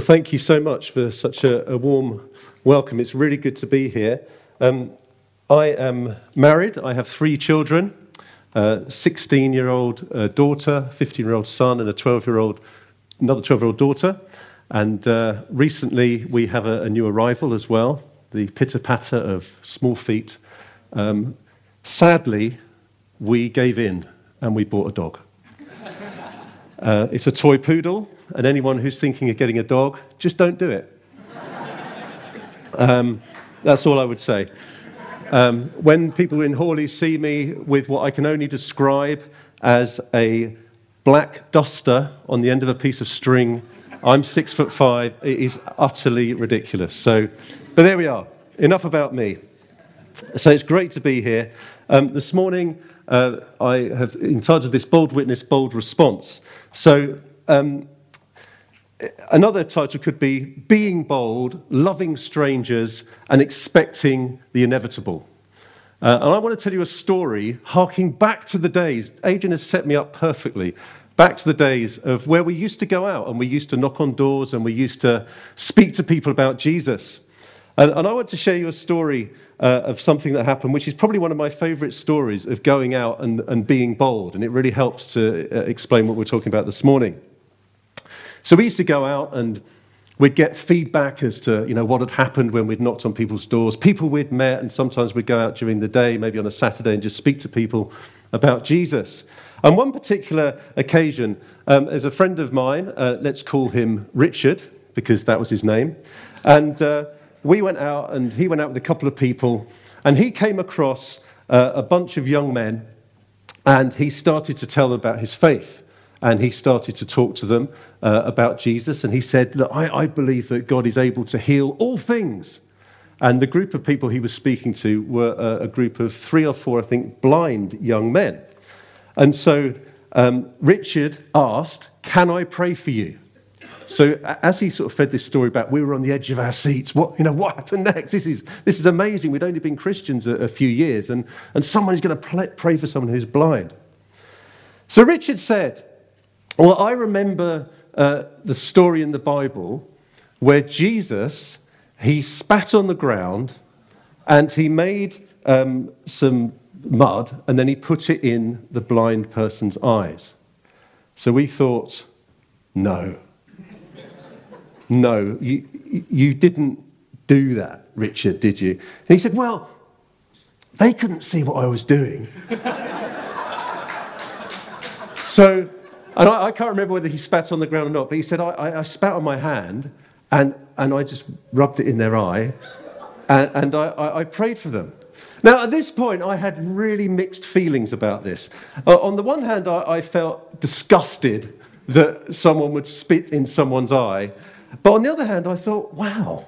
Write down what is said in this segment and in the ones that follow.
Well, thank you so much for such a, a warm welcome. It's really good to be here. Um, I am married, I have three children a 16 year old uh, daughter, 15 year old son, and a 12 year old, another 12 year old daughter. And uh, recently we have a, a, new arrival as well the pitter patter of small feet. Um, sadly, we gave in and we bought a dog. Uh, it's a toy poodle, and anyone who's thinking of getting a dog, just don't do it. Um, that's all I would say. Um, when people in Hawley see me with what I can only describe as a black duster on the end of a piece of string, I'm six foot five. It is utterly ridiculous. So, but there we are. Enough about me. So it's great to be here. Um, this morning, uh, I have entitled this Bold Witness, Bold Response. So, um, another title could be Being Bold, Loving Strangers, and Expecting the Inevitable. Uh, and I want to tell you a story harking back to the days. Adrian has set me up perfectly. Back to the days of where we used to go out and we used to knock on doors and we used to speak to people about Jesus. And, and I want to share you a story uh, of something that happened, which is probably one of my favorite stories of going out and, and being bold. And it really helps to uh, explain what we're talking about this morning. So we used to go out and we'd get feedback as to you know what had happened when we'd knocked on people's doors people we'd met and sometimes we'd go out during the day maybe on a saturday and just speak to people about jesus on one particular occasion um, as a friend of mine uh, let's call him richard because that was his name and uh, we went out, and he went out with a couple of people, and he came across uh, a bunch of young men, and he started to tell them about his faith. And he started to talk to them uh, about Jesus, and he said, Look, I, I believe that God is able to heal all things. And the group of people he was speaking to were a, a group of three or four, I think, blind young men. And so um, Richard asked, Can I pray for you? So as he sort of fed this story back, we were on the edge of our seats. What, you know, what happened next? This is, this is amazing. We'd only been Christians a, a few years, and, and someone's going to pray for someone who's blind. So Richard said, Well, I remember uh, the story in the Bible where Jesus, he spat on the ground and he made um, some mud and then he put it in the blind person's eyes. So we thought, no. No, you, you didn't do that, Richard, did you? And he said, Well, they couldn't see what I was doing. so, and I, I, can't remember whether he spat on the ground or not, but he said, I, I, I spat on my hand and, and I just rubbed it in their eye and, and I, prayed for them. Now, at this point, I had really mixed feelings about this. Uh, on the one hand, I, felt disgusted that someone would spit in someone's eye. But on the other hand, I thought, wow,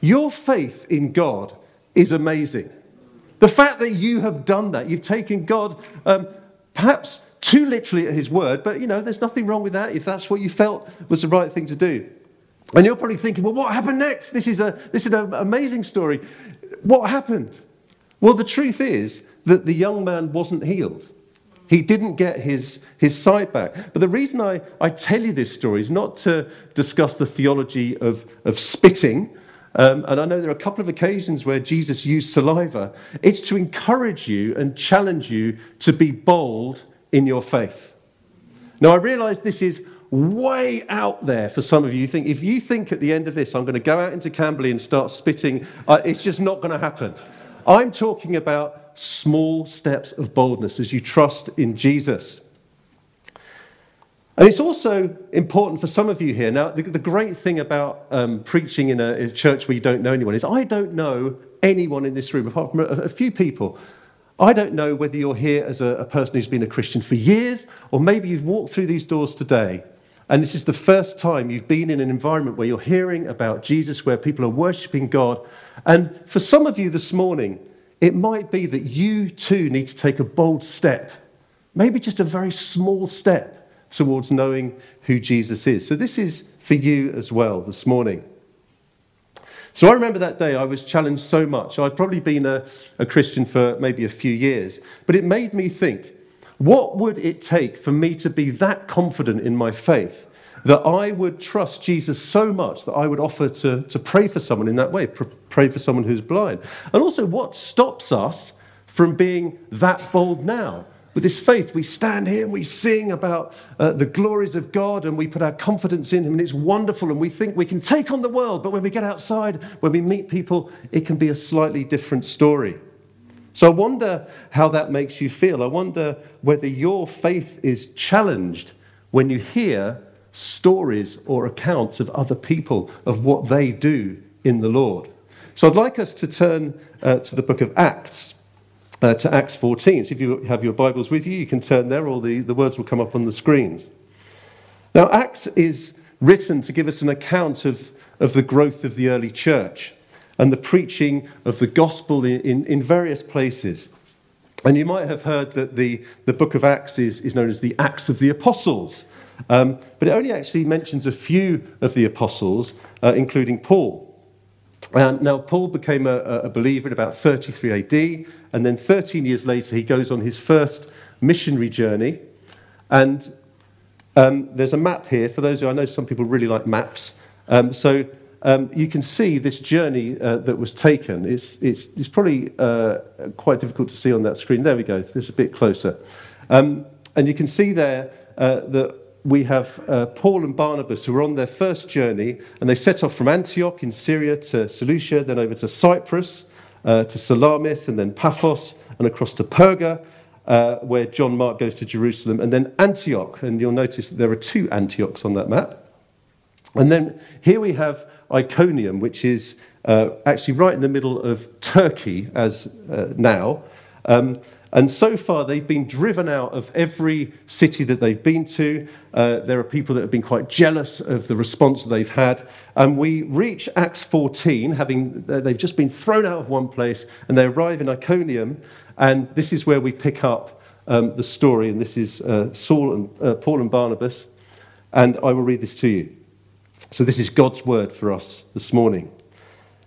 your faith in God is amazing. The fact that you have done that, you've taken God um, perhaps too literally at his word, but you know, there's nothing wrong with that if that's what you felt was the right thing to do. And you're probably thinking, well, what happened next? This is, a, this is an amazing story. What happened? Well, the truth is that the young man wasn't healed. He didn't get his, his sight back. But the reason I, I tell you this story is not to discuss the theology of, of spitting. Um, and I know there are a couple of occasions where Jesus used saliva. It's to encourage you and challenge you to be bold in your faith. Now, I realize this is way out there for some of you. think, if you think at the end of this, I'm going to go out into Camberley and start spitting, uh, it's just not going to happen. I'm talking about small steps of boldness as you trust in Jesus. And it's also important for some of you here. Now, the, the great thing about um, preaching in a, a, church where you don't know anyone is I don't know anyone in this room, apart from a, a few people. I don't know whether you're here as a, a person who's been a Christian for years, or maybe you've walked through these doors today, and this is the first time you've been in an environment where you're hearing about Jesus, where people are worshiping God. And for some of you this morning, it might be that you too need to take a bold step, maybe just a very small step towards knowing who Jesus is. So, this is for you as well this morning. So, I remember that day I was challenged so much. I'd probably been a, a Christian for maybe a few years, but it made me think what would it take for me to be that confident in my faith that I would trust Jesus so much that I would offer to, to pray for someone in that way, pray for someone who's blind. And also, what stops us from being that bold now? With this faith, we stand here and we sing about uh, the glories of God and we put our confidence in Him, and it's wonderful. And we think we can take on the world, but when we get outside, when we meet people, it can be a slightly different story. So I wonder how that makes you feel. I wonder whether your faith is challenged when you hear stories or accounts of other people, of what they do in the Lord. So I'd like us to turn uh, to the book of Acts, uh, to Acts 14. So if you have your Bibles with you, you can turn there, or the, the words will come up on the screens. Now, Acts is written to give us an account of, of the growth of the early church and the preaching of the gospel in, in, in various places. And you might have heard that the, the book of Acts is, is known as the Acts of the Apostles. Um, but it only actually mentions a few of the apostles, uh, including Paul. Now, Paul became a, a, believer in about 33 AD, and then 13 years later, he goes on his first missionary journey. And um, there's a map here for those who I know some people really like maps. Um, so um, you can see this journey uh, that was taken. It's, it's, it's probably uh, quite difficult to see on that screen. There we go, this is a bit closer. Um, and you can see there uh, that we have uh, Paul and Barnabas who were on their first journey, and they set off from Antioch in Syria to Seleucia, then over to Cyprus, uh, to Salamis, and then Paphos, and across to Perga, uh, where John Mark goes to Jerusalem, and then Antioch. And you'll notice that there are two Antiochs on that map. And then here we have Iconium, which is uh, actually right in the middle of Turkey as uh, now. Um, and so far, they've been driven out of every city that they've been to. Uh, there are people that have been quite jealous of the response they've had. And we reach Acts 14, having they've just been thrown out of one place, and they arrive in Iconium. And this is where we pick up um, the story. And this is uh, Saul and, uh, Paul and Barnabas. And I will read this to you. So, this is God's word for us this morning.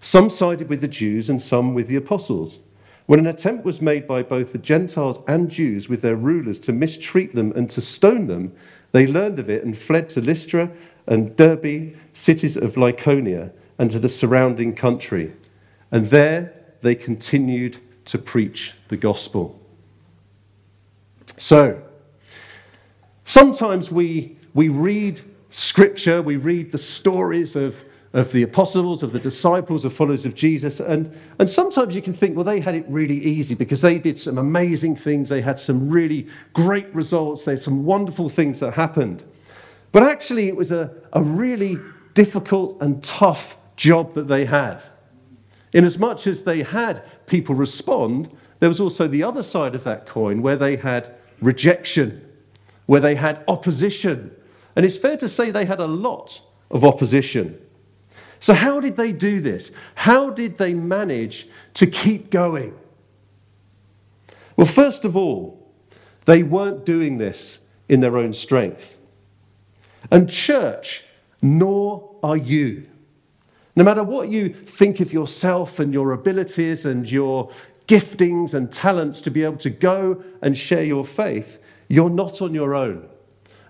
Some sided with the Jews and some with the apostles. When an attempt was made by both the Gentiles and Jews with their rulers to mistreat them and to stone them, they learned of it and fled to Lystra and Derbe, cities of Lycaonia, and to the surrounding country. And there they continued to preach the gospel. So, sometimes we, we read scripture, we read the stories of of the apostles, of the disciples, of followers of Jesus. And, and sometimes you can think, well, they had it really easy because they did some amazing things. They had some really great results. There's some wonderful things that happened. But actually, it was a, a really difficult and tough job that they had. In as much as they had people respond, there was also the other side of that coin where they had rejection, where they had opposition. And it's fair to say they had a lot of opposition. So, how did they do this? How did they manage to keep going? Well, first of all, they weren't doing this in their own strength. And, church, nor are you. No matter what you think of yourself and your abilities and your giftings and talents to be able to go and share your faith, you're not on your own.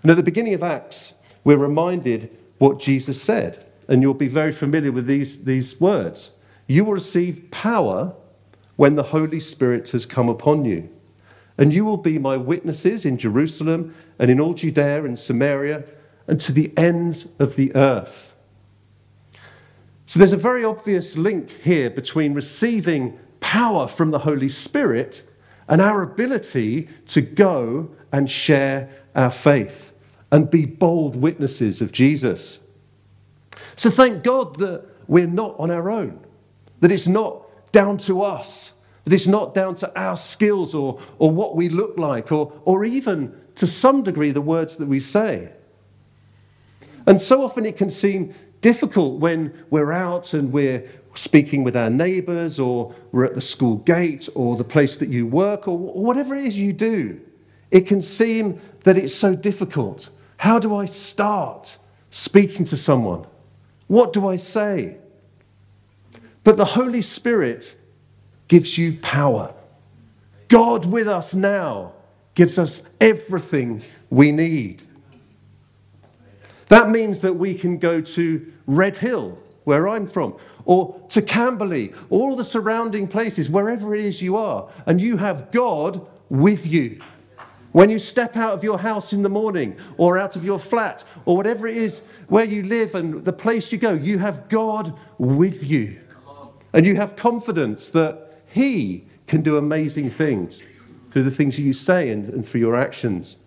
And at the beginning of Acts, we're reminded what Jesus said and you'll be very familiar with these, these words. You will receive power when the Holy Spirit has come upon you. And you will be my witnesses in Jerusalem and in all Judea and Samaria and to the ends of the earth. So there's a very obvious link here between receiving power from the Holy Spirit and our ability to go and share our faith and be bold witnesses of Jesus. So thank God that we're not on our own, that it's not down to us, that it's not down to our skills or, or what we look like, or, or even to some degree the words that we say. And so often it can seem difficult when we're out and we're speaking with our neighbors or we're at the school gate or the place that you work or whatever it is you do. It can seem that it's so difficult. How do I start speaking to someone? What do I say? But the Holy Spirit gives you power. God with us now gives us everything we need. That means that we can go to Redhill, where I'm from, or to Camberley, all the surrounding places, wherever it is you are, and you have God with you. When you step out of your house in the morning, or out of your flat, or whatever it is where you live and the place you go, you have God with you. And you have confidence that He can do amazing things through the things you say and, and through your actions.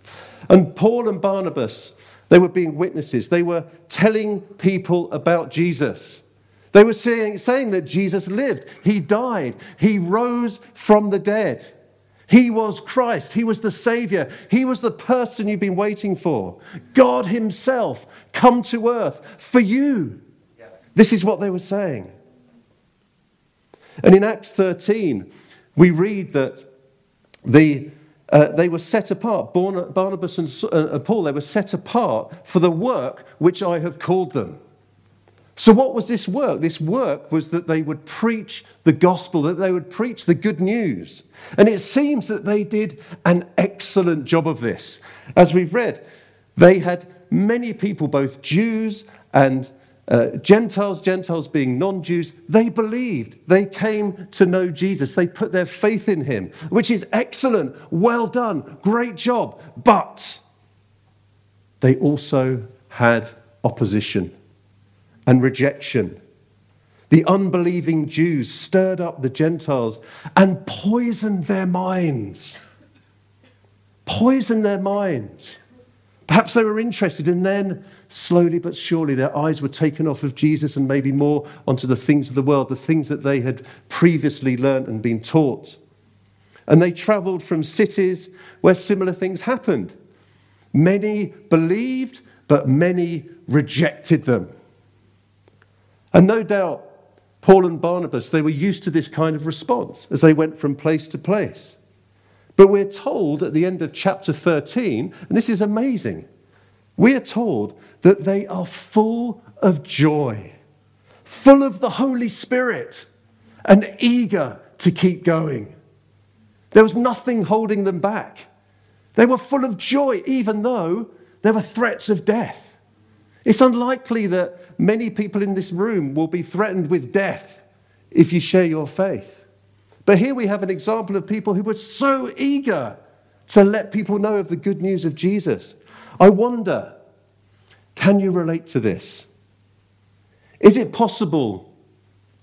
And Paul and Barnabas, they were being witnesses. They were telling people about Jesus. They were saying, saying that Jesus lived, He died, He rose from the dead. He was Christ. He was the Savior. He was the person you've been waiting for. God Himself come to earth for you. This is what they were saying. And in Acts 13, we read that the, uh, they were set apart, Barnabas uh, and Paul, they were set apart for the work which I have called them. So, what was this work? This work was that they would preach the gospel, that they would preach the good news. And it seems that they did an excellent job of this. As we've read, they had many people, both Jews and uh, Gentiles, Gentiles being non Jews, they believed. They came to know Jesus. They put their faith in him, which is excellent. Well done. Great job. But they also had opposition and rejection. The unbelieving Jews stirred up the Gentiles and poisoned their minds. Poisoned their minds. Perhaps they were interested, and then slowly but surely their eyes were taken off of Jesus and maybe more onto the things of the world, the things that they had previously learnt and been taught. And they traveled from cities where similar things happened. Many believed, but many rejected them. And no doubt, Paul and Barnabas, they were used to this kind of response as they went from place to place. But we're told at the end of chapter 13, and this is amazing, we are told that they are full of joy, full of the Holy Spirit, and eager to keep going. There was nothing holding them back. They were full of joy, even though there were threats of death. It's unlikely that many people in this room will be threatened with death if you share your faith. But here we have an example of people who were so eager to let people know of the good news of Jesus. I wonder, can you relate to this? Is it possible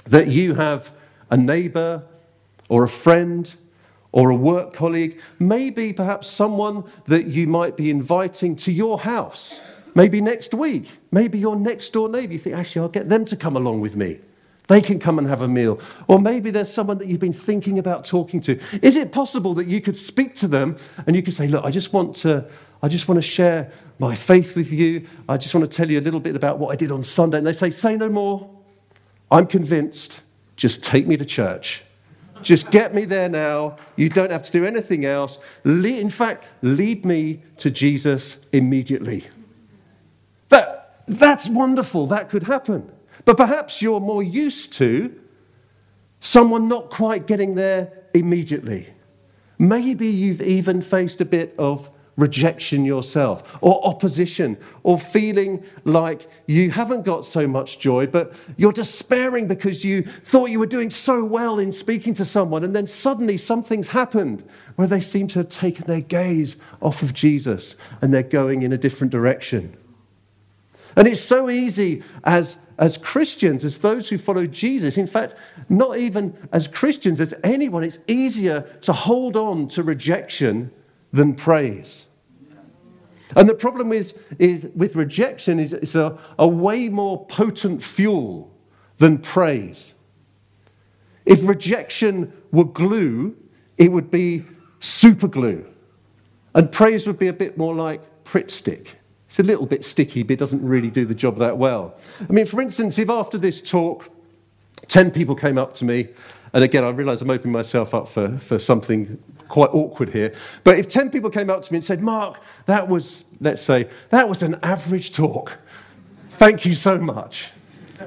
that you have a neighbor or a friend or a work colleague, maybe perhaps someone that you might be inviting to your house? Maybe next week, maybe your next door neighbor, you think, actually, I'll get them to come along with me. They can come and have a meal. Or maybe there's someone that you've been thinking about talking to. Is it possible that you could speak to them and you could say, Look, I just want to, I just want to share my faith with you. I just want to tell you a little bit about what I did on Sunday. And they say, Say no more. I'm convinced. Just take me to church. Just get me there now. You don't have to do anything else. In fact, lead me to Jesus immediately. That, that's wonderful. That could happen. But perhaps you're more used to someone not quite getting there immediately. Maybe you've even faced a bit of rejection yourself, or opposition, or feeling like you haven't got so much joy, but you're despairing because you thought you were doing so well in speaking to someone, and then suddenly something's happened where they seem to have taken their gaze off of Jesus and they're going in a different direction. And it's so easy as, as Christians, as those who follow Jesus, in fact, not even as Christians, as anyone, it's easier to hold on to rejection than praise. And the problem is, is with rejection is it's a, a way more potent fuel than praise. If rejection were glue, it would be super glue. And praise would be a bit more like Pritt stick. It's a little bit sticky, but it doesn't really do the job that well. I mean, for instance, if after this talk, 10 people came up to me, and again, I realize I'm opening myself up for, for something quite awkward here, but if 10 people came up to me and said, Mark, that was, let's say, that was an average talk. Thank you so much.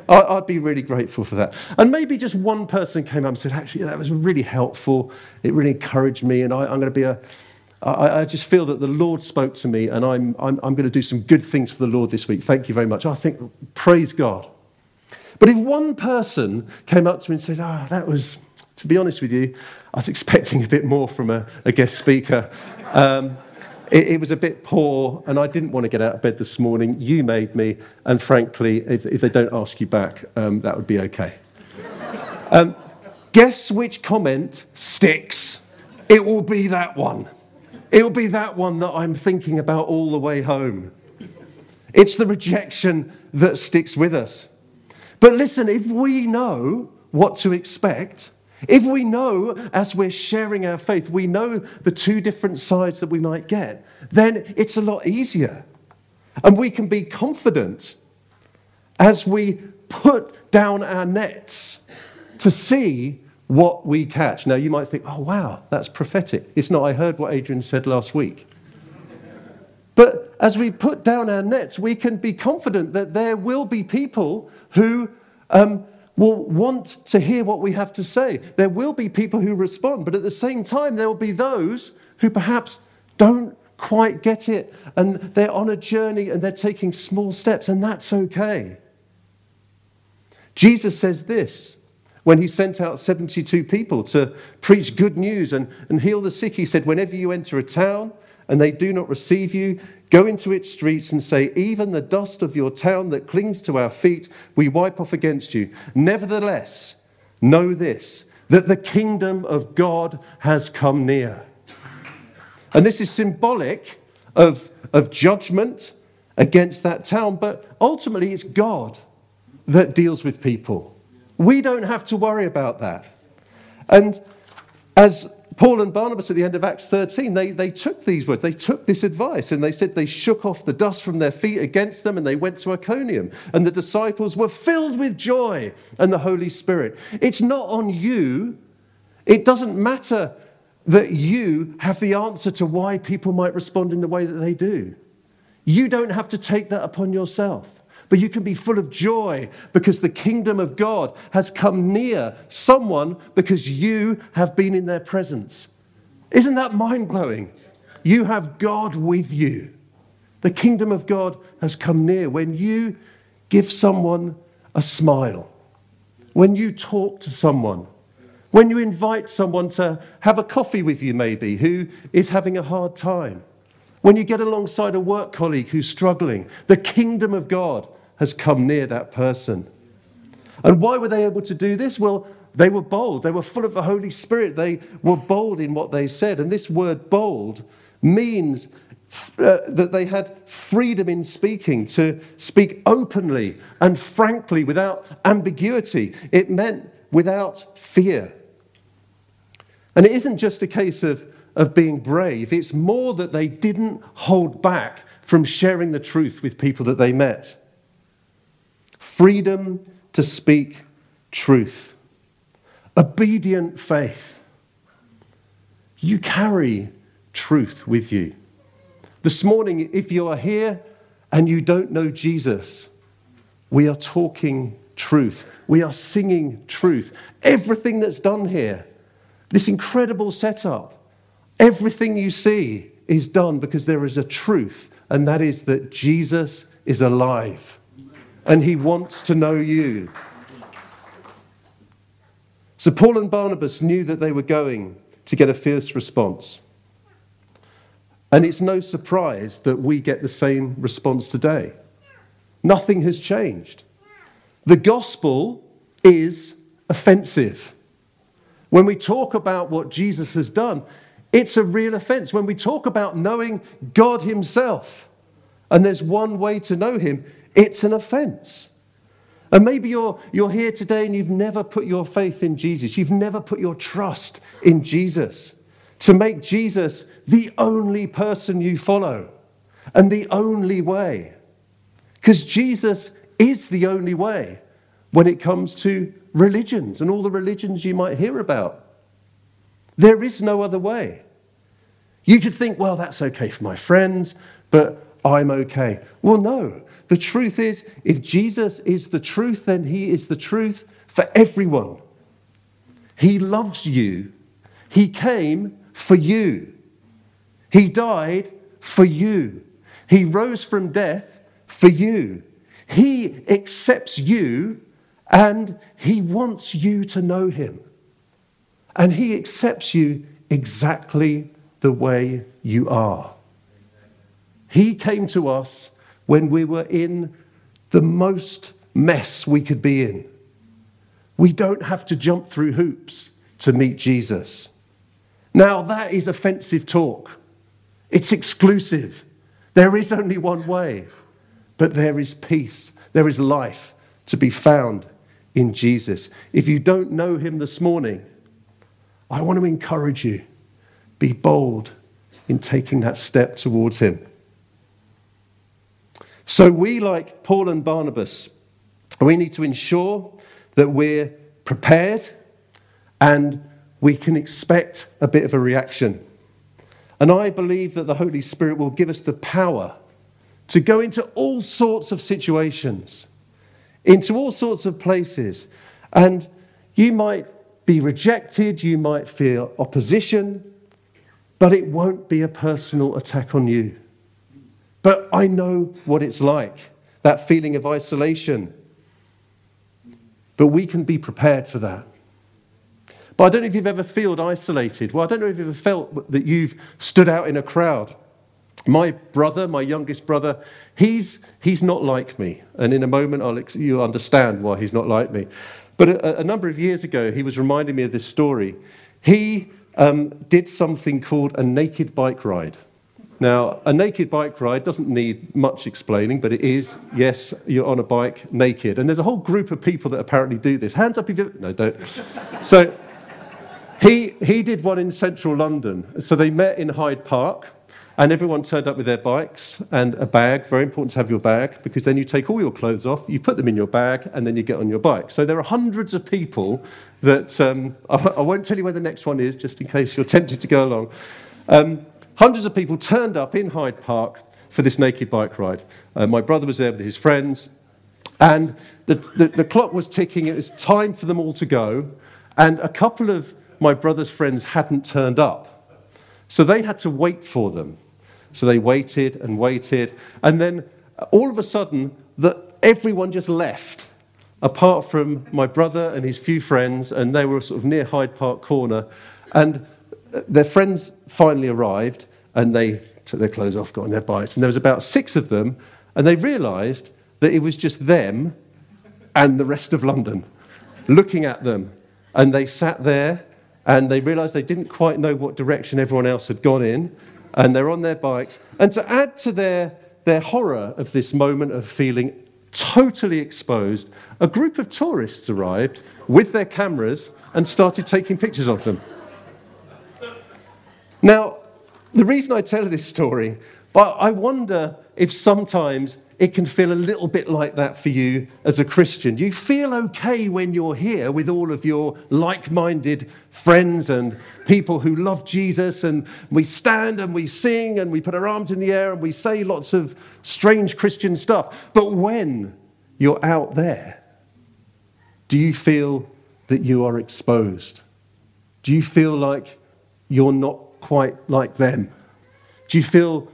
I'd be really grateful for that. And maybe just one person came up and said, actually, that was really helpful. It really encouraged me, and I, am going to be a. I, I just feel that the Lord spoke to me, and I'm, I'm, I'm going to do some good things for the Lord this week. Thank you very much. I think, praise God. But if one person came up to me and said, Ah, oh, that was, to be honest with you, I was expecting a bit more from a, a guest speaker. Um, it, it, was a bit poor, and I didn't want to get out of bed this morning. You made me, and frankly, if, if they don't ask you back, um, that would be okay. Um, guess which comment sticks? It will be that one. It will be that one that I'm thinking about all the way home. It's the rejection that sticks with us. But listen, if we know what to expect, if we know, as we're sharing our faith, we know the two different sides that we might get, then it's a lot easier. And we can be confident as we put down our nets to see what we catch. Now, you might think, oh, wow, that's prophetic. It's not. I heard what Adrian said last week. But as we put down our nets, we can be confident that there will be people who um, will want to hear what we have to say. There will be people who respond, but at the same time, there will be those who perhaps don't quite get it and they're on a journey and they're taking small steps, and that's okay. Jesus says this when he sent out 72 people to preach good news and, and heal the sick. He said, Whenever you enter a town and they do not receive you, Go into its streets and say, Even the dust of your town that clings to our feet, we wipe off against you. Nevertheless, know this that the kingdom of God has come near. And this is symbolic of, of judgment against that town, but ultimately it's God that deals with people. We don't have to worry about that. And as Paul and Barnabas at the end of Acts 13, they, they took these words, they took this advice, and they said they shook off the dust from their feet against them and they went to Iconium. And the disciples were filled with joy and the Holy Spirit. It's not on you, it doesn't matter that you have the answer to why people might respond in the way that they do. You don't have to take that upon yourself but you can be full of joy because the kingdom of God has come near someone because you have been in their presence. Isn't that mind blowing? You have God with you. The kingdom of God has come near when you give someone a smile, when you talk to someone, when you invite someone to have a coffee with you, maybe, who is having a hard time, when you get alongside a work colleague who's struggling. The kingdom of God has come near that person. And why were they able to do this? Well, they were bold. They were full of the Holy Spirit. They were bold in what they said. And this word bold means uh, that they had freedom in speaking, to speak openly and frankly without ambiguity. It meant without fear. And it isn't just a case of, of being brave, it's more that they didn't hold back from sharing the truth with people that they met freedom to speak truth, obedient faith. You carry truth with you. This morning, if you are here and you don't know Jesus, we are talking truth. We are singing truth. Everything that's done here, this incredible setup, everything you see is done because there is a truth, and that is that Jesus is alive and he wants to know you. So Paul and Barnabas knew that they were going to get a fierce response. And it's no surprise that we get the same response today. Nothing has changed. The gospel is offensive. When we talk about what Jesus has done, it's a real offense. When we talk about knowing God Himself, and there's one way to know Him, it's an offense. And maybe you're, you're here today and you've never put your faith in Jesus. You've never put your trust in Jesus to make Jesus the only person you follow. and the only way. Because Jesus is the only way when it comes to religions and all the religions you might hear about. There is no other way. You could think, well, that's okay for my friends, but I'm okay. Well, no. The truth is, if Jesus is the truth, then he is the truth for everyone. He loves you. He came for you. He died for you. He rose from death for you. He accepts you and he wants you to know him. And he accepts you exactly the way you are. He came to us when we were in the most mess we could be in. We don't have to jump through hoops to meet Jesus. Now, that is offensive talk. It's exclusive. There is only one way, but there is peace, there is life to be found in Jesus. If you don't know him this morning, I want to encourage you be bold in taking that step towards him. So, we, like Paul and Barnabas, we need to ensure that we're prepared and we can expect a bit of a reaction. And I believe that the Holy Spirit will give us the power to go into all sorts of situations, into all sorts of places. And you might be rejected, you might feel opposition, but it won't be a personal attack on you. But I know what it's like that feeling of isolation. But we can be prepared for that. But I don't know if you've ever felt isolated. Well, I don't know if you've ever felt that you've stood out in a crowd. My brother, my youngest brother, he's, he's not like me. And in a moment, I'll, you'll understand why he's not like me. But a, a number of years ago, he was reminding me of this story. He um, did something called a naked bike ride. Now, a naked bike ride doesn't need much explaining, but it is, yes, you're on a bike naked. And there's a whole group of people that apparently do this. Hands up if you. No, don't. So he, he did one in central London. So they met in Hyde Park. And everyone turned up with their bikes and a bag. Very important to have your bag because then you take all your clothes off, you put them in your bag, and then you get on your bike. So there are hundreds of people that um, I, I, won't tell you where the next one is, just in case you're tempted to go along. Um, hundreds of people turned up in Hyde Park for this naked bike ride. Uh, my brother was there with his friends, and the, the, the clock was ticking. It was time for them all to go, and a couple of my brother's friends hadn't turned up. So they had to wait for them. So they waited and waited. And then all of a sudden, the, everyone just left, apart from my brother and his few friends, and they were sort of near Hyde Park Corner. And their friends finally arrived, and they took their clothes off, got on their bikes. And there was about six of them, and they realized that it was just them and the rest of London looking at them. And they sat there and they realized they didn't quite know what direction everyone else had gone in, and they're on their bikes. And to add to their, their horror of this moment of feeling totally exposed, a group of tourists arrived with their cameras and started taking pictures of them. Now, the reason I tell this story, but I wonder if sometimes it can feel a little bit like that for you as a Christian. You feel okay when you're here with all of your like minded friends and people who love Jesus, and we stand and we sing and we put our arms in the air and we say lots of strange Christian stuff. But when you're out there, do you feel that you are exposed? Do you feel like you're not quite like them? Do you feel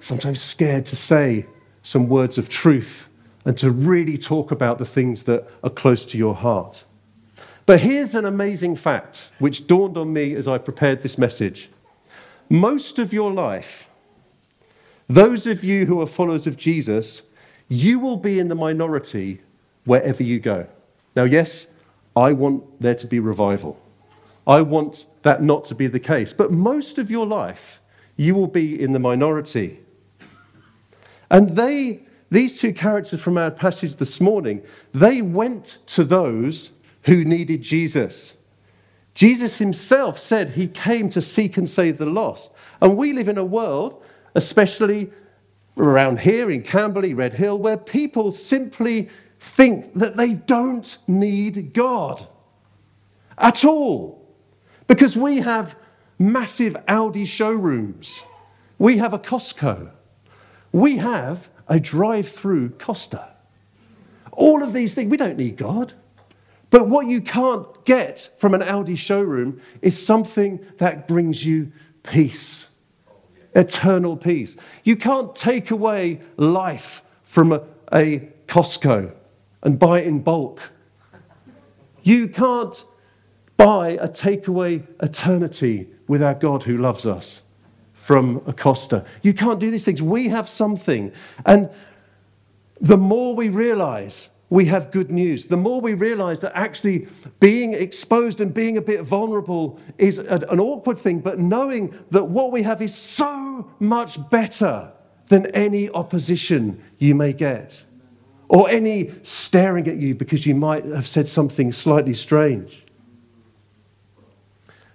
sometimes scared to say some words of truth and to really talk about the things that are close to your heart. But here's an amazing fact which dawned on me as I prepared this message. Most of your life, those of you who are followers of Jesus, you will be in the minority wherever you go. Now, yes, I want there to be revival. I want that not to be the case. But most of your life, you will be in the minority. And they, these two characters from our passage this morning, they went to those who needed Jesus. Jesus himself said he came to seek and save the lost. And we live in a world, especially around here in Camberley, Redhill, where people simply think that they don't need God at all. Because we have massive Audi showrooms, we have a Costco, we have a drive through Costa. All of these things, we don't need God. But what you can't get from an Audi showroom is something that brings you peace, eternal peace. You can't take away life from a, a Costco and buy it in bulk. You can't buy a takeaway eternity with our God who loves us from a Costa. You can't do these things. We have something. And the more we realize we have good news, the more we realize that actually being exposed and being a bit vulnerable is an awkward thing, but knowing that what we have is so much better than any opposition you may get or any staring at you because you might have said something slightly strange.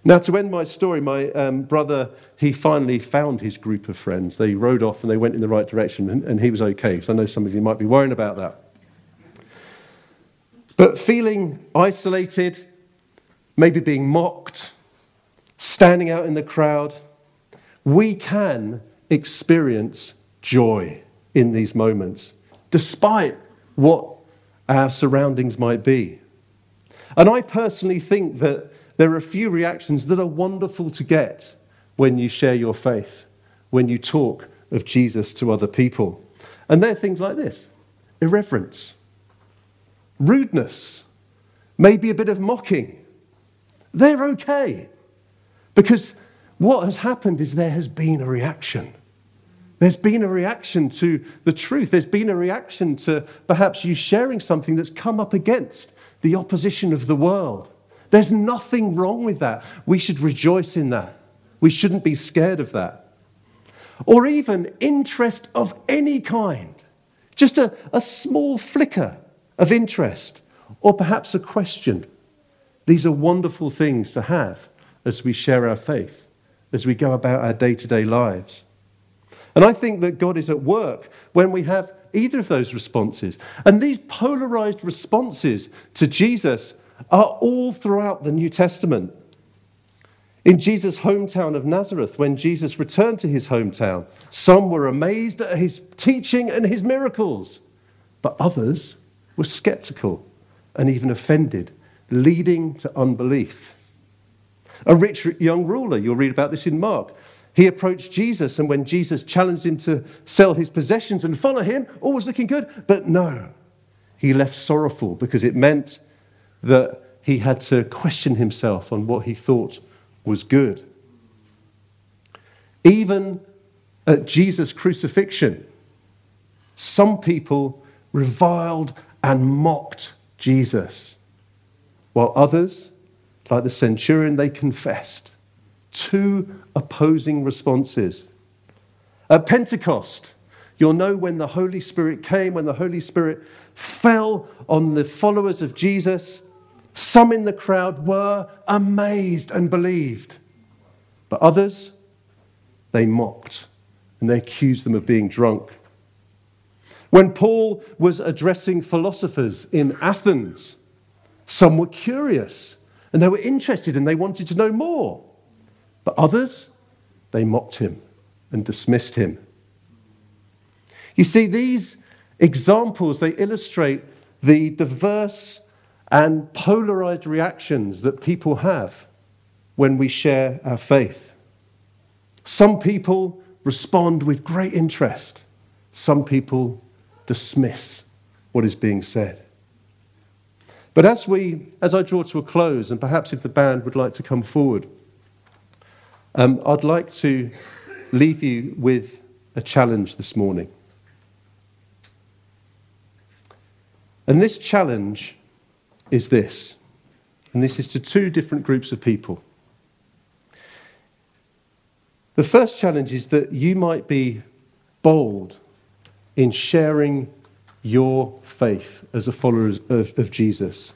Now, to end my story, my um, brother, he finally found his group of friends. They rode off and they went in the right direction, and, and he was okay. So I know some of you might be worrying about that. But feeling isolated, maybe being mocked, standing out in the crowd, we can experience joy in these moments, despite what our surroundings might be. And I personally think that there are a few reactions that are wonderful to get when you share your faith, when you talk of Jesus to other people. And they're things like this irreverence, rudeness, maybe a bit of mocking. They're okay. Because what has happened is there has been a reaction. There's been a reaction to the truth. There's been a reaction to perhaps you sharing something that's come up against the opposition of the world. There's nothing wrong with that. We should rejoice in that. We shouldn't be scared of that. Or even interest of any kind, just a, a small flicker of interest, or perhaps a question. These are wonderful things to have as we share our faith, as we go about our day to day lives. And I think that God is at work when we have either of those responses. And these polarized responses to Jesus are all throughout the New Testament. In Jesus' hometown of Nazareth, when Jesus returned to his hometown, some were amazed at his teaching and his miracles, but others were skeptical and even offended, leading to unbelief. A rich young ruler, you'll read about this in Mark, he approached Jesus, and when Jesus challenged him to sell his possessions and follow him, all was looking good. But no, he left sorrowful because it meant that he had to question himself on what he thought was good. Even at Jesus' crucifixion, some people reviled and mocked Jesus, while others, like the centurion, they confessed. Two opposing responses. At Pentecost, you'll know when the Holy Spirit came, when the Holy Spirit fell on the followers of Jesus, some in the crowd were amazed and believed, but others, they mocked and they accused them of being drunk. When Paul was addressing philosophers in Athens, some were curious and they were interested and they wanted to know more. But others, they mocked him and dismissed him. You see, these examples, they illustrate the diverse and polarized reactions that people have when we share our faith. Some people respond with great interest, some people dismiss what is being said. But as, we, as I draw to a close, and perhaps if the band would like to come forward, um, I'd like to leave you with a challenge this morning. And this challenge is this, and this is to two different groups of people. The first challenge is that you might be bold in sharing your faith as a follower of, of Jesus.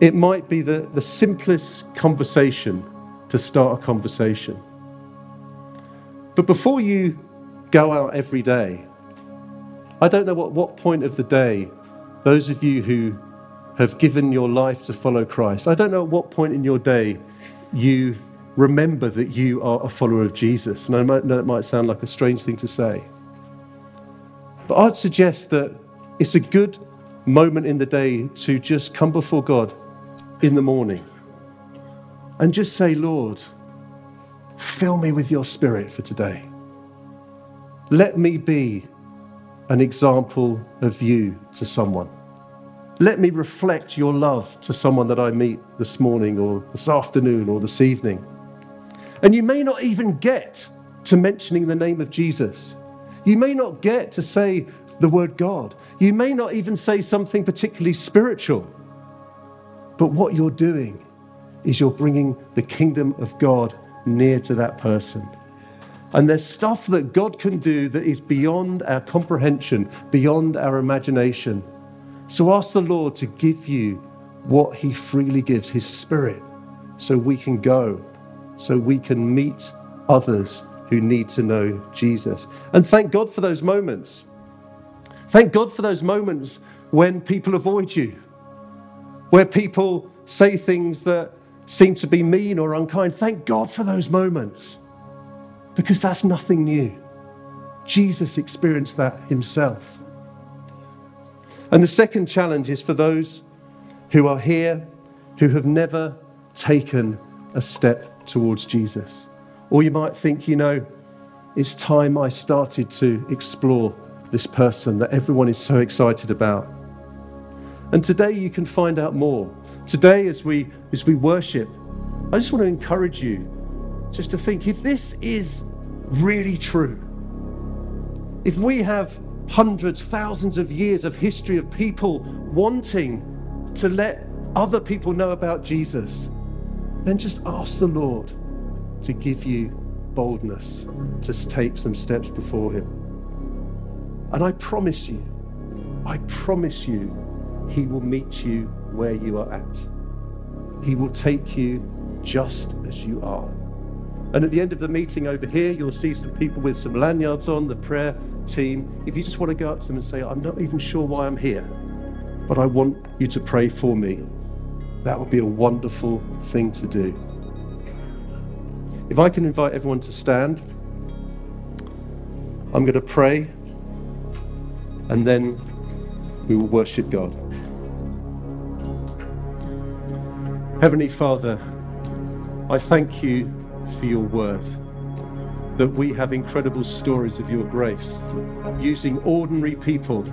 It might be the, the simplest conversation to start a conversation. But before you go out every day. I don't know what, what point of the day, those of you who have given your life to follow Christ, I don't know at what point in your day you remember that you are a follower of Jesus. And I know that might sound like a strange thing to say. But I'd suggest that it's a good moment in the day to just come before God in the morning and just say, Lord, fill me with your spirit for today. Let me be an example of you to someone. Let me reflect your love to someone that I meet this morning or this afternoon or this evening. And you may not even get to mentioning the name of Jesus. You may not get to say the word God. You may not even say something particularly spiritual. But what you're doing is you're bringing the kingdom of God near to that person. And there's stuff that God can do that is beyond our comprehension, beyond our imagination. So ask the Lord to give you what He freely gives, His Spirit, so we can go, so we can meet others who need to know Jesus. And thank God for those moments. Thank God for those moments when people avoid you, where people say things that seem to be mean or unkind. Thank God for those moments because that's nothing new. Jesus experienced that himself. And the second challenge is for those who are here who have never taken a step towards Jesus. Or you might think, you know, it's time I started to explore this person that everyone is so excited about. And today you can find out more. Today, as we, as we worship, I just want to encourage you just to think if this is really true, if we have hundreds, thousands of years of history of people wanting to let other people know about Jesus, then just ask the Lord to give you boldness to take some steps before Him. And I promise you, I promise you, He will meet you where you are at. He will take you just as you are. And at the end of the meeting over here, you'll see some people with some lanyards on, the prayer team. If you just want to go up to them and say, I'm not even sure why I'm here, but I want you to pray for me, that would be a wonderful thing to do. If I can invite everyone to stand, I'm going to pray and then we will worship God. Heavenly Father, I thank you for your word, that we have incredible stories of your grace, using ordinary people,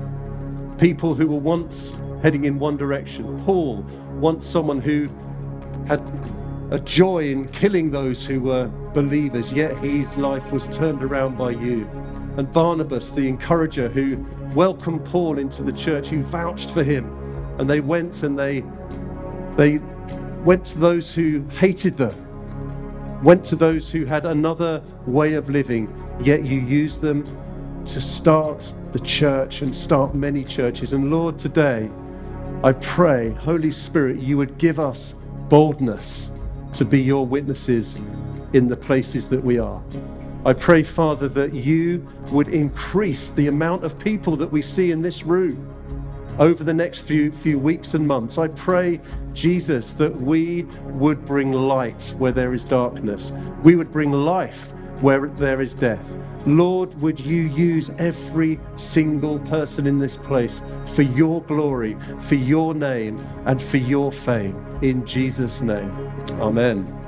people who were once heading in one direction. Paul, once someone who had a joy in killing those who were believers, yet his life was turned around by you. And Barnabas, the encourager, who welcomed Paul into the church, who vouched for him. And they went and they, they went to those who hated them, went to those who had another way of living, yet you used them to start the church and start many churches. And Lord, today, I pray, Holy Spirit, you would give us boldness to be your witnesses in the places that we are. I pray, Father, that you would increase the amount of people that we see in this room over the next few, few weeks and months. I pray, Jesus, that we would bring light where there is darkness, we would bring life where there is death. Lord, would you use every single person in this place for your glory, for your name, and for your fame. In Jesus' name. Amen.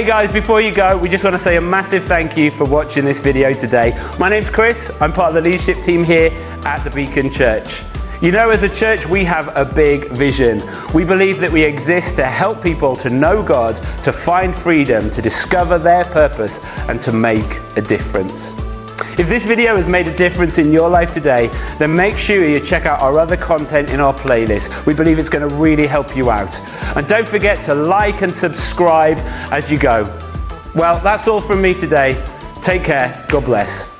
Hey guys, before you go, we just want to say a massive thank you for watching this video today. My name's Chris, I'm part of the leadership team here at the Beacon Church. You know, as a church, we have a big vision. We believe that we exist to help people to know God, to find freedom, to discover their purpose, and to make a difference. If this video has made a difference in your life today, then make sure you check out our other content in our playlist. We believe it's going to really help you out. And don't forget to like and subscribe as you go. Well, that's all from me today. Take care. God bless.